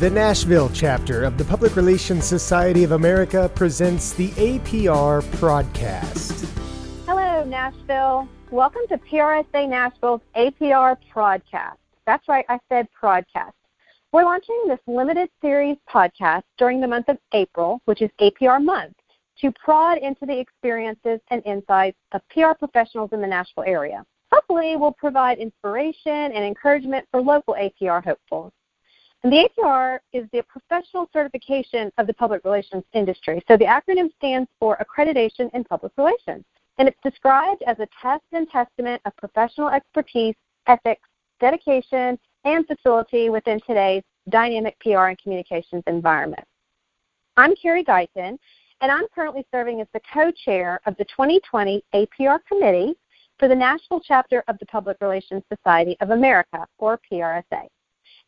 The Nashville chapter of the Public Relations Society of America presents the APR Prodcast. Hello, Nashville. Welcome to PRSA Nashville's APR Prodcast. That's right, I said Prodcast. We're launching this limited series podcast during the month of April, which is APR month, to prod into the experiences and insights of PR professionals in the Nashville area. Hopefully, we'll provide inspiration and encouragement for local APR hopefuls. And the APR is the professional certification of the public relations industry. So the acronym stands for Accreditation in Public Relations. And it's described as a test and testament of professional expertise, ethics, dedication, and facility within today's dynamic PR and communications environment. I'm Carrie Guyton, and I'm currently serving as the co-chair of the 2020 APR Committee for the Nashville Chapter of the Public Relations Society of America, or PRSA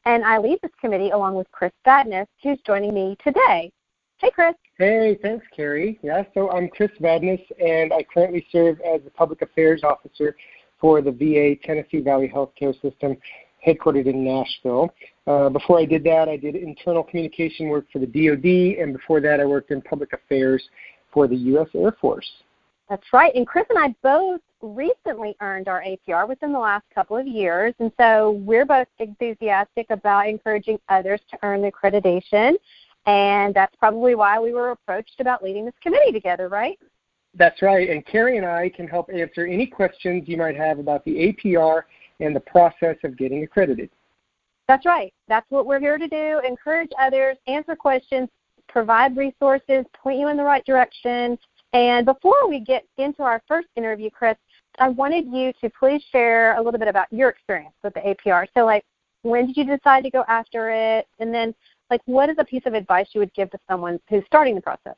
and I lead this committee along with Chris Vadnais, who's joining me today. Hey, Chris. Hey, thanks, Carrie. Yeah, so I'm Chris Vadnais, and I currently serve as the Public Affairs Officer for the VA Tennessee Valley Healthcare System, headquartered in Nashville. Uh, before I did that, I did internal communication work for the DoD, and before that, I worked in public affairs for the U.S. Air Force. That's right. And Chris and I both recently earned our APR within the last couple of years. And so we're both enthusiastic about encouraging others to earn the accreditation. And that's probably why we were approached about leading this committee together, right? That's right. And Carrie and I can help answer any questions you might have about the APR and the process of getting accredited. That's right. That's what we're here to do encourage others, answer questions, provide resources, point you in the right direction, and before we get into our first interview, Chris, I wanted you to please share a little bit about your experience with the APR. So, like, when did you decide to go after it? And then, like, what is a piece of advice you would give to someone who's starting the process?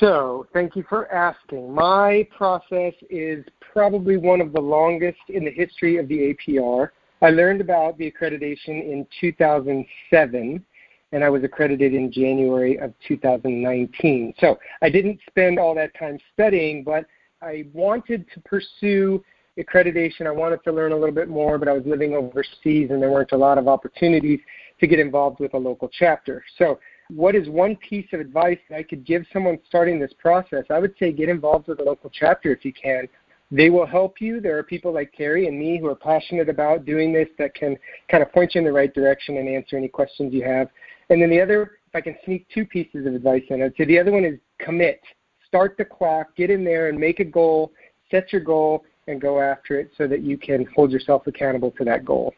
So, thank you for asking. My process is probably one of the longest in the history of the APR. I learned about the accreditation in 2007 and I was accredited in January of 2019. So I didn't spend all that time studying, but I wanted to pursue accreditation. I wanted to learn a little bit more, but I was living overseas and there weren't a lot of opportunities to get involved with a local chapter. So, what is one piece of advice that I could give someone starting this process? I would say get involved with a local chapter if you can. They will help you. There are people like Carrie and me who are passionate about doing this that can kind of point you in the right direction and answer any questions you have. And then the other, if I can sneak two pieces of advice in, I'd say the other one is commit. Start the clock, get in there and make a goal, set your goal, and go after it so that you can hold yourself accountable to that goal.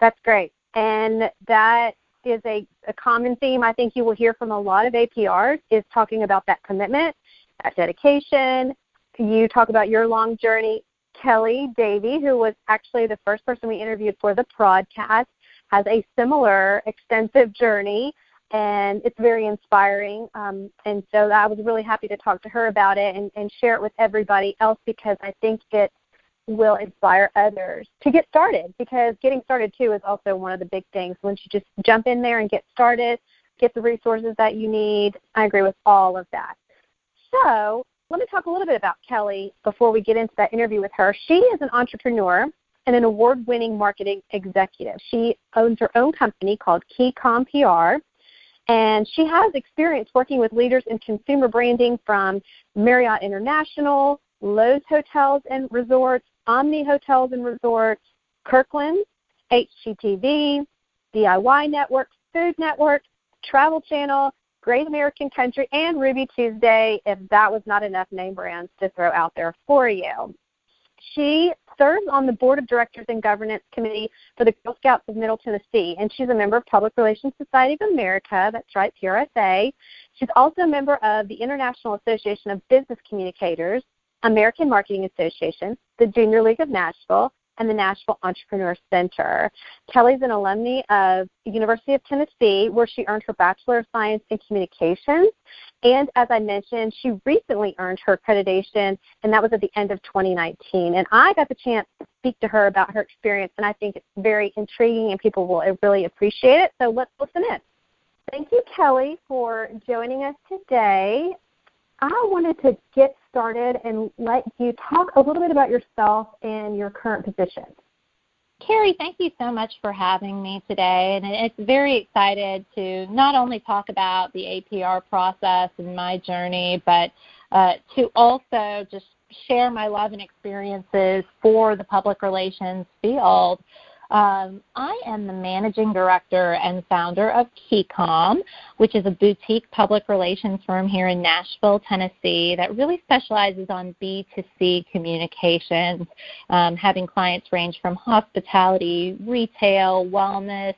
That's great. And that is a, a common theme I think you will hear from a lot of APRs is talking about that commitment, that dedication. You talk about your long journey. Kelly Davy, who was actually the first person we interviewed for the podcast, has a similar extensive journey and it's very inspiring. Um, and so I was really happy to talk to her about it and, and share it with everybody else because I think it will inspire others to get started because getting started too is also one of the big things. Once you just jump in there and get started, get the resources that you need, I agree with all of that. So let me talk a little bit about Kelly before we get into that interview with her. She is an entrepreneur and an award winning marketing executive. She owns her own company called Keycom PR. And she has experience working with leaders in consumer branding from Marriott International, Loews Hotels and Resorts, Omni Hotels and Resorts, Kirkland, HGTV, DIY Network, Food Network, Travel Channel, Great American Country, and Ruby Tuesday, if that was not enough name brands to throw out there for you. She serves on the Board of Directors and Governance Committee for the Girl Scouts of Middle Tennessee, and she's a member of Public Relations Society of America, that's right, PRSA. She's also a member of the International Association of Business Communicators, American Marketing Association, the Junior League of Nashville, and the Nashville Entrepreneur Center. Kelly's an alumni of University of Tennessee, where she earned her Bachelor of Science in Communications. And as I mentioned, she recently earned her accreditation, and that was at the end of 2019. And I got the chance to speak to her about her experience, and I think it's very intriguing, and people will uh, really appreciate it. So let's listen in. Thank you, Kelly, for joining us today. I wanted to get started and let you talk a little bit about yourself and your current position. Carrie, thank you so much for having me today. And it's very excited to not only talk about the APR process and my journey, but uh, to also just share my love and experiences for the public relations field. Um, I am the managing director and founder of KeyCom, which is a boutique public relations firm here in Nashville, Tennessee, that really specializes on B2C communications, um, having clients range from hospitality, retail, wellness,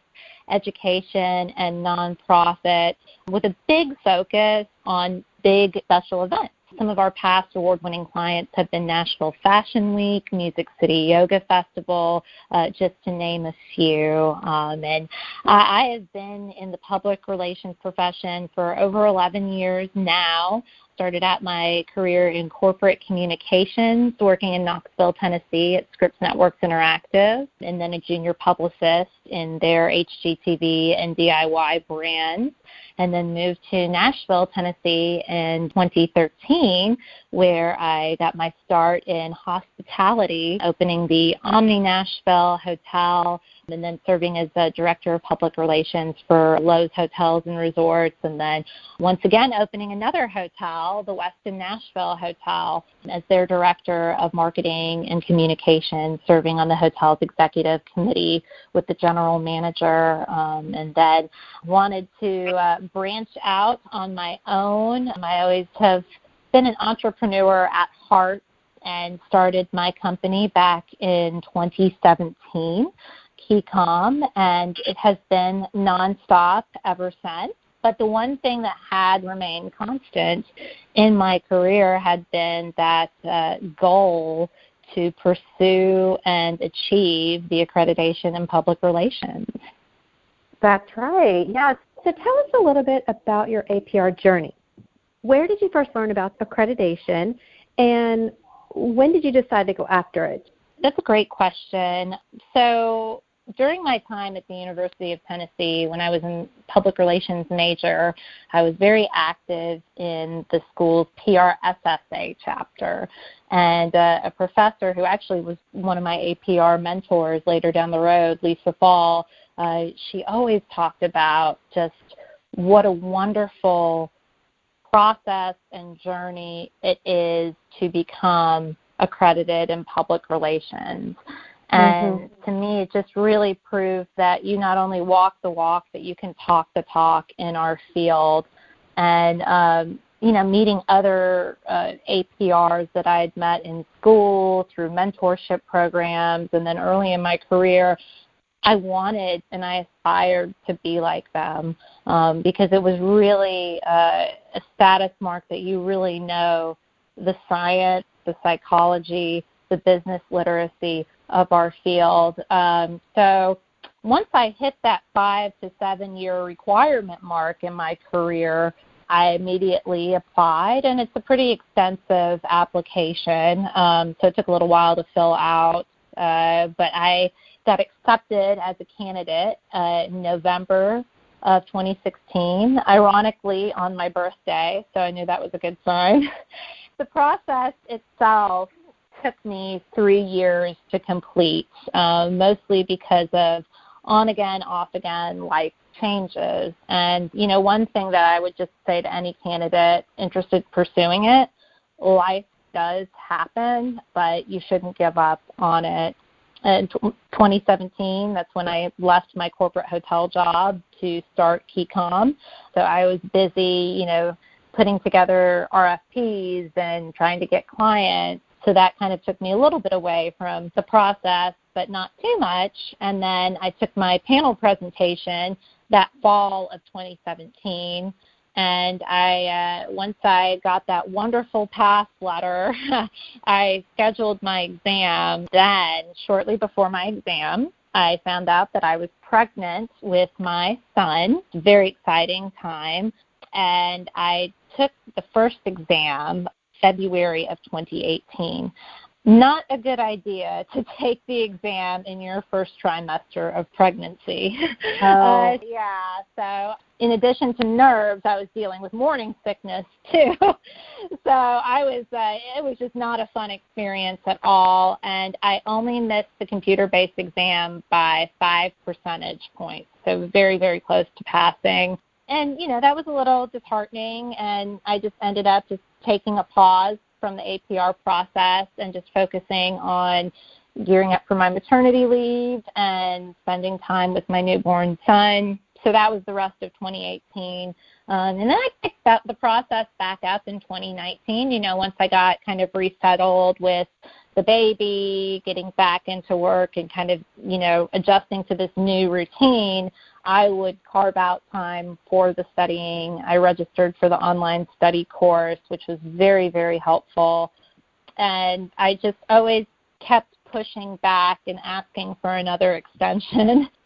education, and nonprofit, with a big focus on big special events. Some of our past award winning clients have been Nashville Fashion Week, Music City Yoga Festival, uh, just to name a few. Um, and I, I have been in the public relations profession for over 11 years now started out my career in corporate communications, working in Knoxville, Tennessee at Scripps Networks Interactive, and then a junior publicist in their HGTV and DIY brands and then moved to Nashville, Tennessee in 2013, where I got my start in hospitality, opening the Omni Nashville Hotel, and then serving as the director of public relations for Loews Hotels and Resorts, and then once again opening another hotel, the Westin Nashville Hotel, as their director of marketing and communication, serving on the hotel's executive committee with the general manager, um, and then wanted to uh, branch out on my own. I always have been an entrepreneur at heart and started my company back in 2017, KeyCom, and it has been nonstop ever since. But the one thing that had remained constant in my career had been that uh, goal to pursue and achieve the accreditation in public relations. That's right. Yes. So tell us a little bit about your APR journey. Where did you first learn about accreditation and when did you decide to go after it? That's a great question. So during my time at the University of Tennessee, when I was in public relations major, I was very active in the school's PRSSA chapter. And uh, a professor who actually was one of my APR mentors later down the road, Lisa Fall, uh, she always talked about just what a wonderful process and journey it is to become accredited in public relations. And mm-hmm. to me, it just really proved that you not only walk the walk, but you can talk the talk in our field. And, um, you know, meeting other uh, APRs that I had met in school through mentorship programs, and then early in my career, I wanted and I aspired to be like them um, because it was really uh, a status mark that you really know the science, the psychology, the business literacy of our field. Um, so once I hit that five to seven year requirement mark in my career, I immediately applied, and it's a pretty extensive application. Um, so it took a little while to fill out, uh, but I got accepted as a candidate uh, in November of 2016, ironically on my birthday, so I knew that was a good sign. the process itself took me three years to complete, um, mostly because of on again, off again life changes. And, you know, one thing that I would just say to any candidate interested in pursuing it, life does happen, but you shouldn't give up on it. In 2017, that's when I left my corporate hotel job to start KeyCom. So I was busy, you know, putting together RFPs and trying to get clients so that kind of took me a little bit away from the process, but not too much. And then I took my panel presentation that fall of 2017. And I, uh, once I got that wonderful pass letter, I scheduled my exam. Then, shortly before my exam, I found out that I was pregnant with my son. Very exciting time. And I took the first exam February of 2018. not a good idea to take the exam in your first trimester of pregnancy. Oh. Uh, yeah, so in addition to nerves, I was dealing with morning sickness too. so I was, uh, it was just not a fun experience at all. And I only missed the computer based exam by five percentage points. So very, very close to passing. And, you know, that was a little disheartening. And I just ended up just taking a pause from the APR process and just focusing on gearing up for my maternity leave and spending time with my newborn son. So that was the rest of 2018. Um, and then I picked up the process back up in 2019. You know, once I got kind of resettled with the baby, getting back into work, and kind of, you know, adjusting to this new routine, I would carve out time for the studying. I registered for the online study course, which was very, very helpful. And I just always kept pushing back and asking for another extension.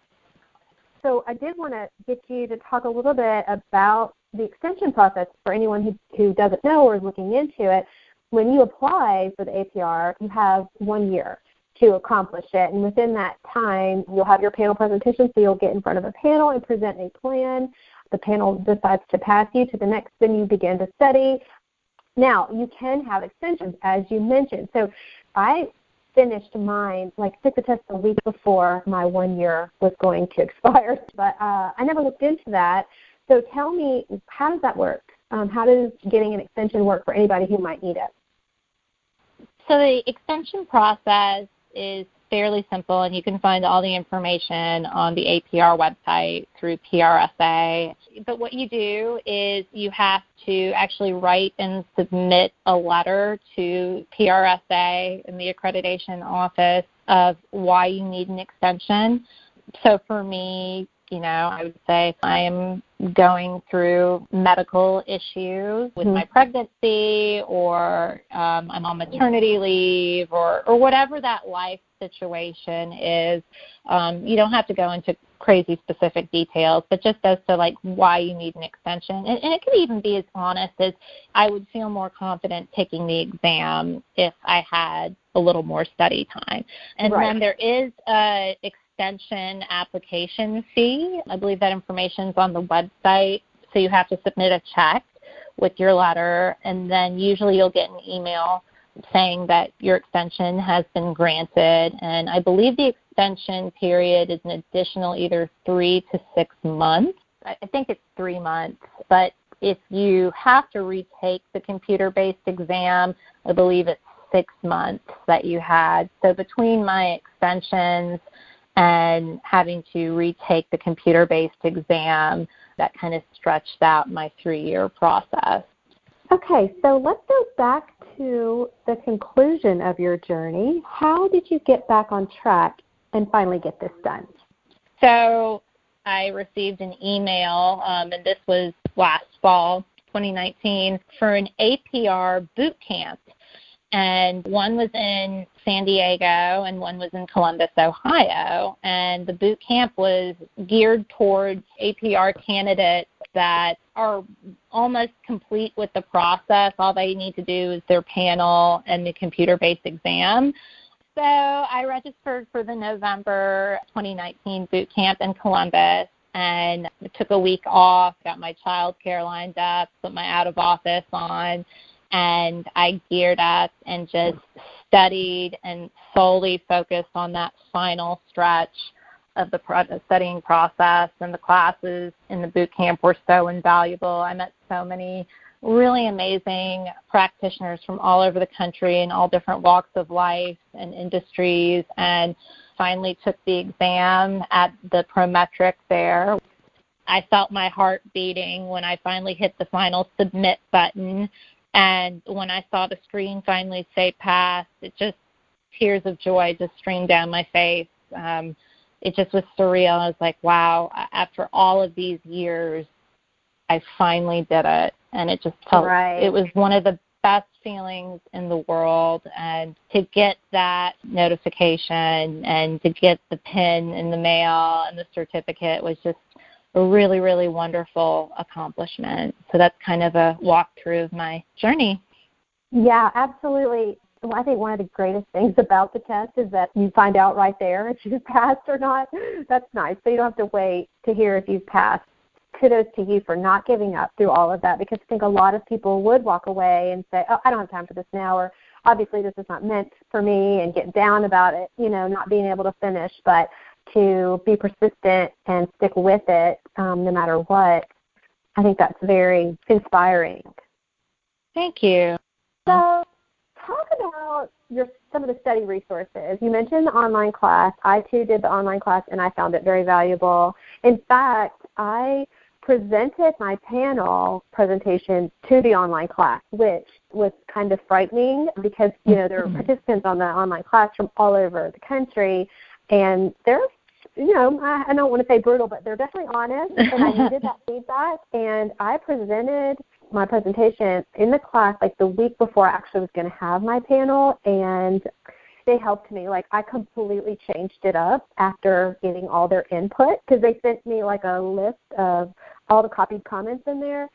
So I did want to get you to talk a little bit about the extension process for anyone who, who doesn't know or is looking into it. When you apply for the APR, you have one year to accomplish it. And within that time, you'll have your panel presentation, so you'll get in front of a panel and present a plan. The panel decides to pass you to the next, then you begin to study. Now, you can have extensions, as you mentioned. So I finished mine, like took the test a week before my one year was going to expire, but uh, I never looked into that. So tell me, how does that work? Um, how does getting an extension work for anybody who might need it? So the extension process is fairly simple, and you can find all the information on the APR website through PRSA. But what you do is you have to actually write and submit a letter to PRSA and the accreditation office of why you need an extension. So for me, you know, I would say I am going through medical issues with mm-hmm. my pregnancy or um, I'm on maternity leave or, or whatever that life situation is. Um, you don't have to go into crazy specific details, but just as to like why you need an extension. And, and it could even be as honest as I would feel more confident taking the exam if I had a little more study time. And right. then there is a extension application fee. I believe that information is on the website. So you have to submit a check with your letter, and then usually you'll get an email saying that your extension has been granted. And I believe the extension period is an additional either three to six months. I think it's three months. But if you have to retake the computer based exam, I believe it's six months that you had. So between my extensions, and having to retake the computer based exam that kind of stretched out my three year process. Okay, so let's go back to the conclusion of your journey. How did you get back on track and finally get this done? So I received an email, um, and this was last fall, 2019, for an APR boot camp and one was in San Diego and one was in Columbus, Ohio. And the boot camp was geared towards APR candidates that are almost complete with the process. All they need to do is their panel and the computer based exam. So I registered for the November 2019 boot camp in Columbus and took a week off, got my child care lined up, put my out of office on, and I geared up and just studied and solely focused on that final stretch of the pro- studying process and the classes in the boot camp were so invaluable. I met so many really amazing practitioners from all over the country in all different walks of life and industries and finally took the exam at the Prometric there. I felt my heart beating when I finally hit the final submit button and when I saw the screen finally say pass, it just tears of joy just streamed down my face. Um, it just was surreal. I was like, wow, after all of these years, I finally did it. And it just felt right. it was one of the best feelings in the world. And to get that notification and to get the pin in the mail and the certificate was just a really, really wonderful accomplishment. So that's kind of a walkthrough of my journey. Yeah, absolutely. well, I think one of the greatest things about the test is that you find out right there if you've passed or not. That's nice. So you don't have to wait to hear if you've passed. Kudos to you for not giving up through all of that because I think a lot of people would walk away and say, oh, I don't have time for this now, or obviously this is not meant for me and get down about it, you know, not being able to finish. But to be persistent and stick with it um, no matter what, I think that's very inspiring. Thank you. So, talk about your some of the study resources. You mentioned the online class. I too did the online class, and I found it very valuable. In fact, I presented my panel presentation to the online class, which was kind of frightening because you know there were participants on the online class from all over the country, and they're you know, I, I don't want to say brutal, but they're definitely honest, and I needed that feedback. And I presented my presentation in the class like the week before I actually was going to have my panel, and they helped me. Like I completely changed it up after getting all their input because they sent me like a list of all the copied comments in there.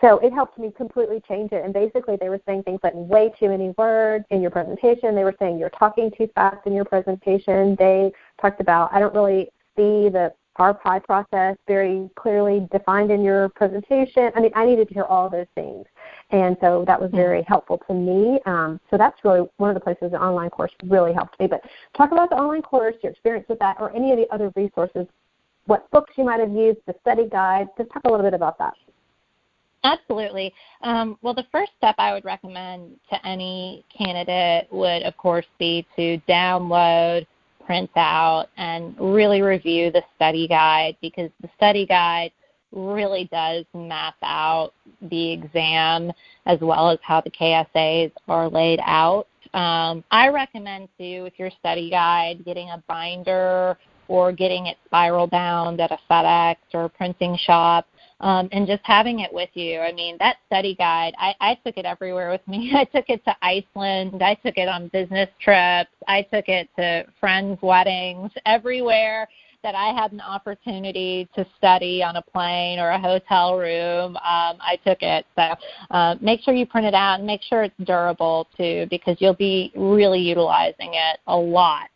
So it helped me completely change it. And basically, they were saying things like way too many words in your presentation. They were saying you're talking too fast in your presentation. They talked about I don't really see the RPI process very clearly defined in your presentation. I mean, I needed to hear all those things. And so that was very helpful to me. Um, so that's really one of the places the online course really helped me. But talk about the online course, your experience with that, or any of the other resources, what books you might have used, the study guide. Just talk a little bit about that. Absolutely. Um, well, the first step I would recommend to any candidate would, of course, be to download, print out, and really review the study guide because the study guide really does map out the exam as well as how the KSAs are laid out. Um, I recommend too, with your study guide, getting a binder or getting it spiral bound at a FedEx or a printing shop um, and just having it with you. I mean, that study guide, I, I took it everywhere with me. I took it to Iceland. I took it on business trips. I took it to friends' weddings, everywhere that I had an opportunity to study on a plane or a hotel room, um, I took it. So uh, make sure you print it out and make sure it's durable too, because you'll be really utilizing it a lot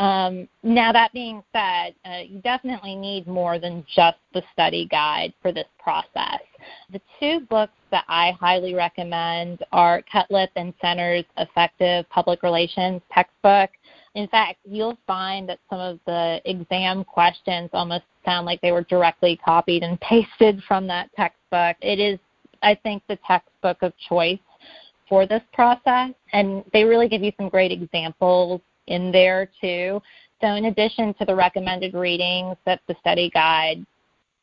um, now, that being said, uh, you definitely need more than just the study guide for this process. The two books that I highly recommend are Cutlip and Center's Effective Public Relations textbook. In fact, you'll find that some of the exam questions almost sound like they were directly copied and pasted from that textbook. It is, I think, the textbook of choice for this process, and they really give you some great examples in there too. So, in addition to the recommended readings that the study guide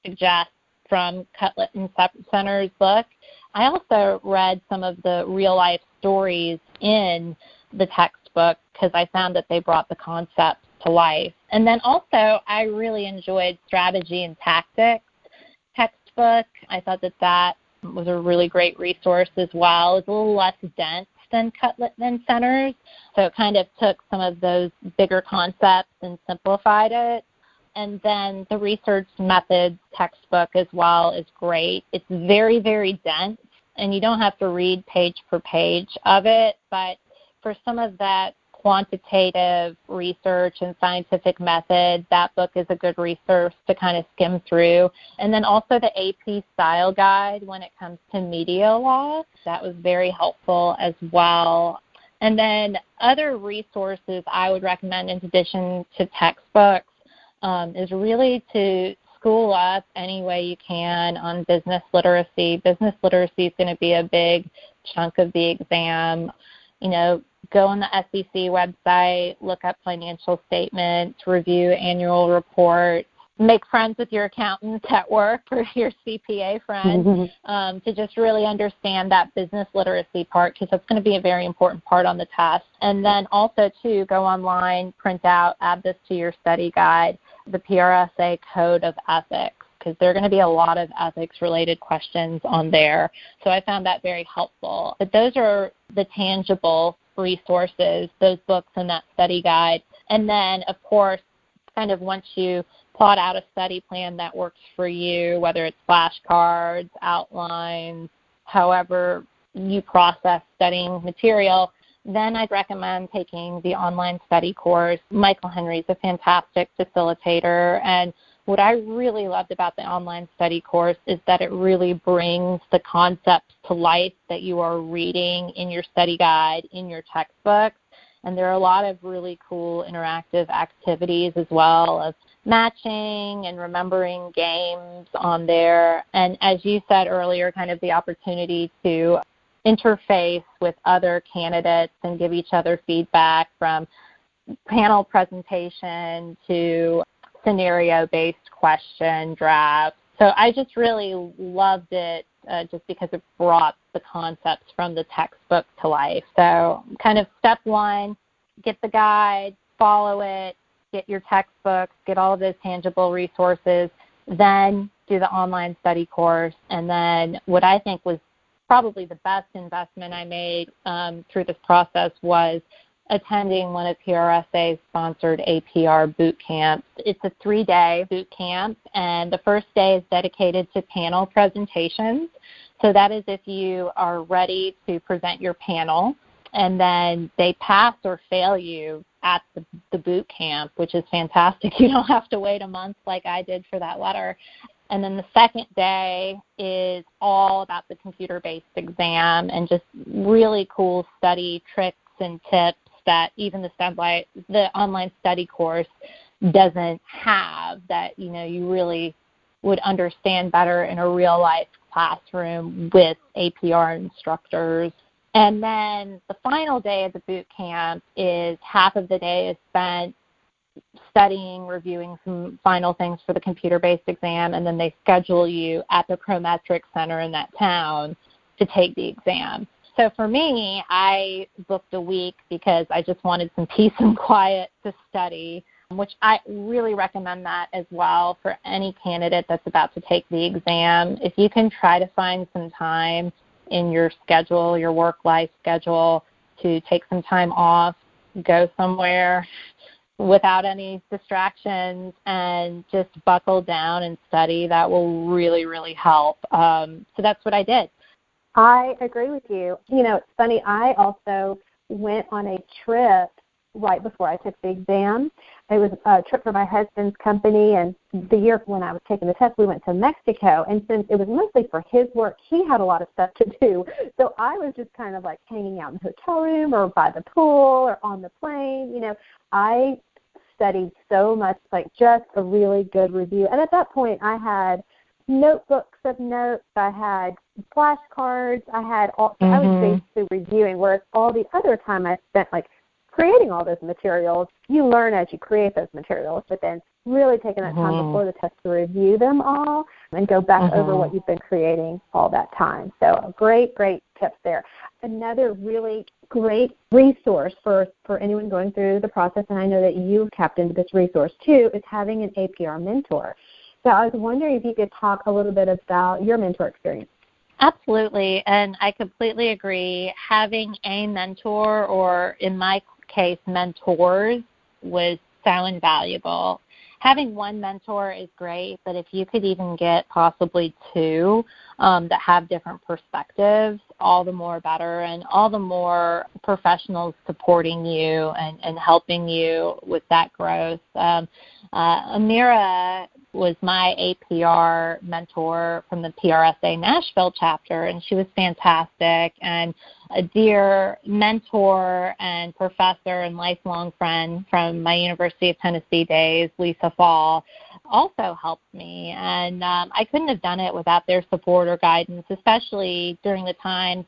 suggests from Cutlip and Center's book, I also read some of the real life stories in the textbook because I found that they brought the concepts to life. And then also, I really enjoyed Strategy and Tactics textbook. I thought that that was a really great resource as well. It's a little less dense than Cutlip and Center's. So it kind of took some of those bigger concepts and simplified it. And then the research methods textbook as well is great. It's very, very dense, and you don't have to read page for page of it, but for some of that quantitative research and scientific method, that book is a good resource to kind of skim through. And then also the AP style guide when it comes to media law, that was very helpful as well. And then other resources I would recommend in addition to textbooks um, is really to school up any way you can on business literacy. Business literacy is going to be a big chunk of the exam. You know, go on the SEC website, look up financial statements, review annual reports, make friends with your accountants at work or your CPA friend mm-hmm. um, to just really understand that business literacy part because that's going to be a very important part on the test. And then also, to go online, print out, add this to your study guide, the PRSA Code of Ethics because there are going to be a lot of ethics related questions on there. So I found that very helpful. But those are the tangible resources, those books and that study guide. And then, of course, kind of once you plot out a study plan that works for you, whether it's flashcards, outlines, however you process studying material, then I'd recommend taking the online study course. Michael Henry's a fantastic facilitator and what I really loved about the online study course is that it really brings the concepts to life that you are reading in your study guide, in your textbooks. And there are a lot of really cool interactive activities as well of matching and remembering games on there. And as you said earlier, kind of the opportunity to interface with other candidates and give each other feedback from panel presentation to scenario based question draft. So I just really loved it uh, just because it brought the concepts from the textbook to life. So, kind of step one get the guide, follow it, get your textbooks, get all of those tangible resources, then do the online study course. And then, what I think was probably the best investment I made um, through this process was attending one of PRSA's sponsored APR boot camps. It's a three day boot camp, and the first day is dedicated to panel presentations. So that is if you are ready to present your panel, and then they pass or fail you at the, the boot camp, which is fantastic. You don't have to wait a month like I did for that letter. And then the second day is all about the computer based exam and just really cool study tricks and tips that even the STEMlight, the online study course doesn't have that you know you really would understand better in a real life classroom with APR instructors. And then the final day of the boot camp is half of the day is spent studying, reviewing some final things for the computer based exam, and then they schedule you at the Prometric Center in that town to take the exam. So for me, I booked a week because I just wanted some peace and quiet to study, which I really recommend that as well for any candidate that's about to take the exam. If you can try to find some time in your schedule, your work life schedule, to take some time off, go somewhere without any distractions and just buckle down and study, that will really, really help. Um, so that's what I did. I agree with you. You know, it's funny, I also went on a trip right before I took the exam. It was a trip for my husband's company, and the year when I was taking the test, we went to Mexico. And since it was mostly for his work, he had a lot of stuff to do. So I was just kind of like hanging out in the hotel room or by the pool or on the plane. You know, I studied so much, like just a really good review. And at that point, I had notebooks of notes. I had flashcards. I had all. Mm-hmm. I was mm-hmm. basically reviewing. Whereas all the other time I spent like creating all those materials, you learn as you create those materials. But then really taking that time mm-hmm. before the test to review them all and go back mm-hmm. over what you've been creating all that time. So great, great tips there. Another really great resource for, for anyone going through the process, and I know that you've tapped into this resource too, is having an APR mentor. So I was wondering if you could talk a little bit about your mentor experience. Absolutely, and I completely agree. Having a mentor, or in my case, mentors, was so invaluable. Having one mentor is great, but if you could even get possibly two um, that have different perspectives, all the more better, and all the more professionals supporting you and, and helping you with that growth. Um, uh, Amira was my APR mentor from the PRSA Nashville chapter, and she was fantastic and a dear mentor and professor and lifelong friend from my University of Tennessee days, Lisa Fall, also helped me. And um, I couldn't have done it without their support or guidance, especially during the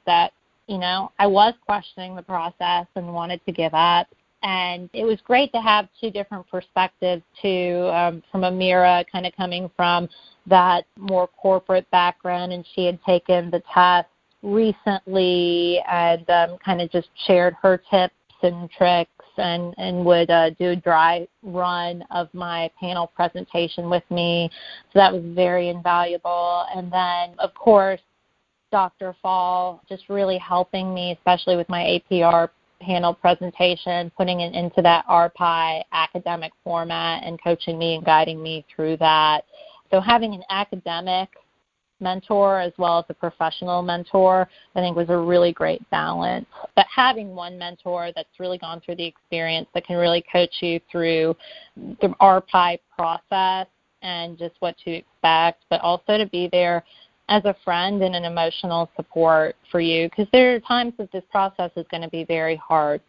that, you know, I was questioning the process and wanted to give up and it was great to have two different perspectives too um, from amira kind of coming from that more corporate background and she had taken the test recently and um, kind of just shared her tips and tricks and, and would uh, do a dry run of my panel presentation with me. So that was very invaluable. And then, of course, Dr. Fall just really helping me, especially with my APR panel presentation, putting it into that RPI academic format and coaching me and guiding me through that. So having an academic mentor as well as a professional mentor, I think was a really great balance. But having one mentor that's really gone through the experience that can really coach you through the RPI process and just what to expect, but also to be there as a friend and an emotional support for you because there are times that this process is going to be very hard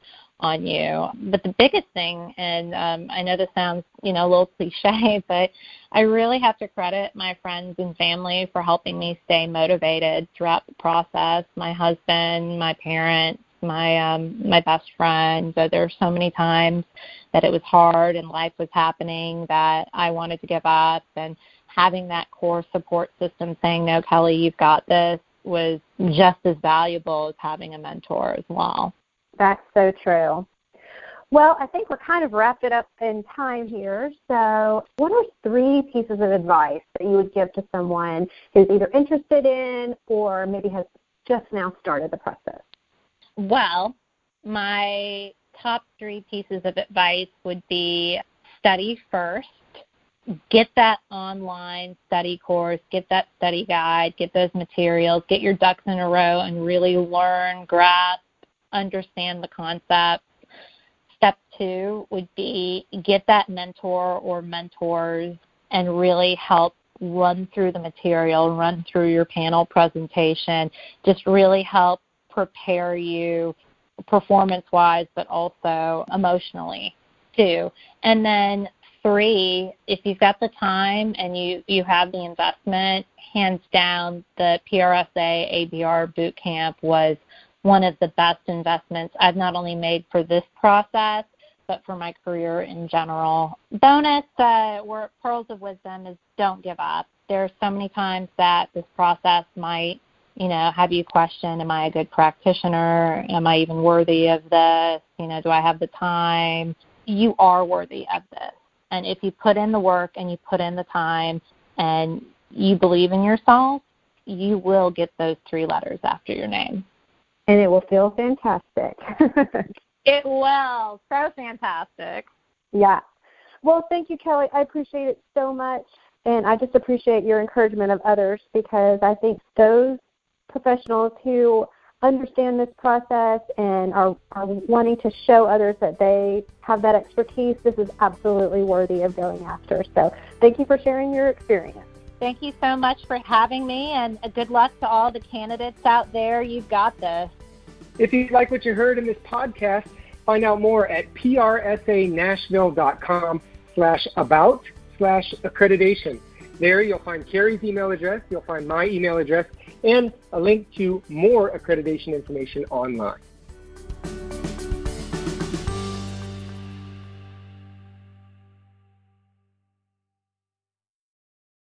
on you. But the biggest thing, and um, I know this sounds, you know, a little cliche, but I really have to credit my friends and family for helping me stay motivated throughout the process. My husband, my parents, my um, my best friend. So there were so many times that it was hard and life was happening that I wanted to give up, and having that core support system saying, "No, Kelly, you've got this," was just as valuable as having a mentor as well. That's so true. Well, I think we're kind of wrapped it up in time here. So, what are three pieces of advice that you would give to someone who's either interested in or maybe has just now started the process? Well, my top three pieces of advice would be study first, get that online study course, get that study guide, get those materials, get your ducks in a row, and really learn, grasp, understand the concepts. Step two would be get that mentor or mentors and really help run through the material, run through your panel presentation, just really help prepare you performance wise, but also emotionally too. And then three, if you've got the time and you, you have the investment, hands down, the PRSA APR boot camp was one of the best investments I've not only made for this process, but for my career in general. Bonus uh, pearls of wisdom is don't give up. There are so many times that this process might, you know, have you question, am I a good practitioner? Am I even worthy of this? You know, do I have the time? You are worthy of this. And if you put in the work and you put in the time and you believe in yourself, you will get those three letters after your name and it will feel fantastic. it will. So fantastic. Yeah. Well, thank you, Kelly. I appreciate it so much. And I just appreciate your encouragement of others because I think those professionals who understand this process and are, are wanting to show others that they have that expertise, this is absolutely worthy of going after. So thank you for sharing your experience. Thank you so much for having me, and good luck to all the candidates out there. You've got this. If you like what you heard in this podcast, find out more at prsanashville.com slash about slash accreditation. There you'll find Carrie's email address, you'll find my email address, and a link to more accreditation information online.